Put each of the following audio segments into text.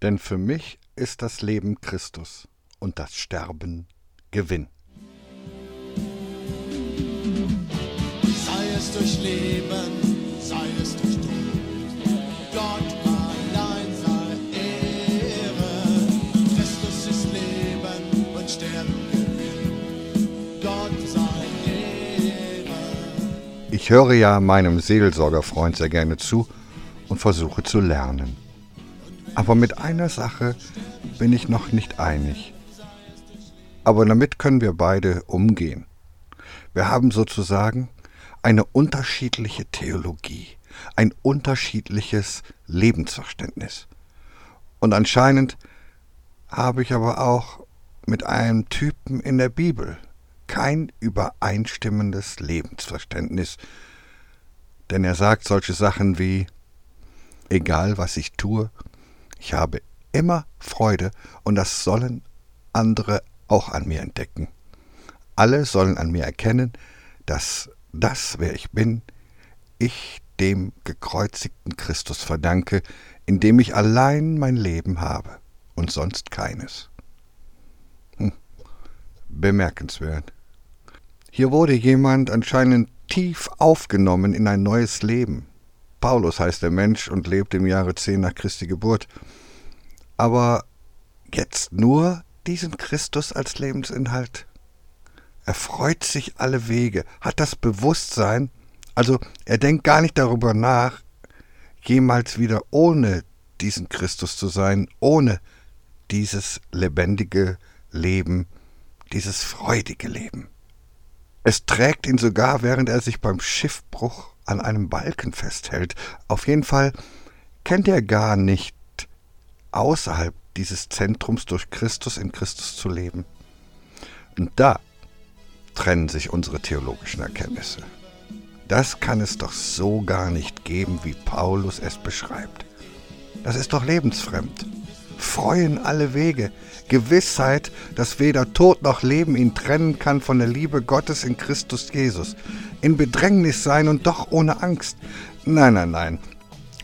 Denn für mich ist das Leben Christus und das Sterben Gewinn. Sei es durch Leben, sei es durch Tod, Gott allein sei Ehre. Christus ist Leben und Sterben Gewinn. Gott sei Ehre. Ich höre ja meinem Seelsorgerfreund sehr gerne zu und versuche zu lernen. Aber mit einer Sache bin ich noch nicht einig. Aber damit können wir beide umgehen. Wir haben sozusagen eine unterschiedliche Theologie, ein unterschiedliches Lebensverständnis. Und anscheinend habe ich aber auch mit einem Typen in der Bibel kein übereinstimmendes Lebensverständnis, denn er sagt solche Sachen wie, egal was ich tue, ich habe immer Freude und das sollen andere auch an mir entdecken. Alle sollen an mir erkennen, dass das, wer ich bin, ich dem gekreuzigten Christus verdanke, in dem ich allein mein Leben habe und sonst keines. Hm. Bemerkenswert. Hier wurde jemand anscheinend tief aufgenommen in ein neues Leben. Paulus heißt der Mensch und lebt im Jahre 10 nach Christi Geburt. Aber jetzt nur diesen Christus als Lebensinhalt? Er freut sich alle Wege, hat das Bewusstsein, also er denkt gar nicht darüber nach, jemals wieder ohne diesen Christus zu sein, ohne dieses lebendige Leben, dieses freudige Leben. Es trägt ihn sogar, während er sich beim Schiffbruch an einem Balken festhält. Auf jeden Fall kennt er gar nicht außerhalb dieses Zentrums durch Christus in Christus zu leben. Und da trennen sich unsere theologischen Erkenntnisse. Das kann es doch so gar nicht geben, wie Paulus es beschreibt. Das ist doch lebensfremd. Freuen alle Wege, Gewissheit, dass weder Tod noch Leben ihn trennen kann von der Liebe Gottes in Christus Jesus. In Bedrängnis sein und doch ohne Angst. Nein, nein, nein.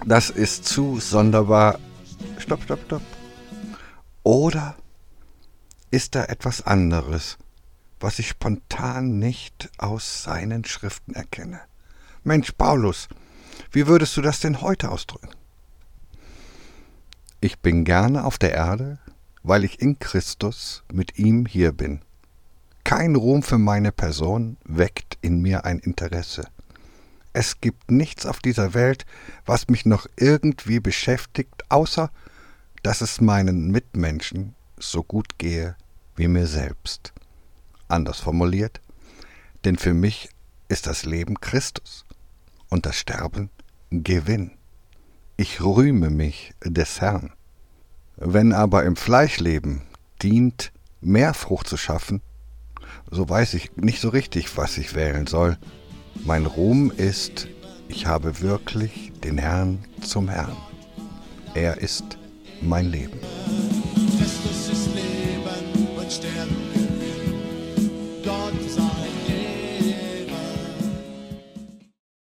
Das ist zu sonderbar. Stopp, stopp, stopp. Oder ist da etwas anderes, was ich spontan nicht aus seinen Schriften erkenne? Mensch, Paulus, wie würdest du das denn heute ausdrücken? Ich bin gerne auf der Erde, weil ich in Christus mit ihm hier bin. Kein Ruhm für meine Person weckt in mir ein Interesse. Es gibt nichts auf dieser Welt, was mich noch irgendwie beschäftigt, außer dass es meinen Mitmenschen so gut gehe wie mir selbst. Anders formuliert, denn für mich ist das Leben Christus und das Sterben Gewinn. Ich rühme mich des Herrn. Wenn aber im Fleischleben dient, mehr Frucht zu schaffen, so weiß ich nicht so richtig, was ich wählen soll. Mein Ruhm ist, ich habe wirklich den Herrn zum Herrn. Er ist mein Leben.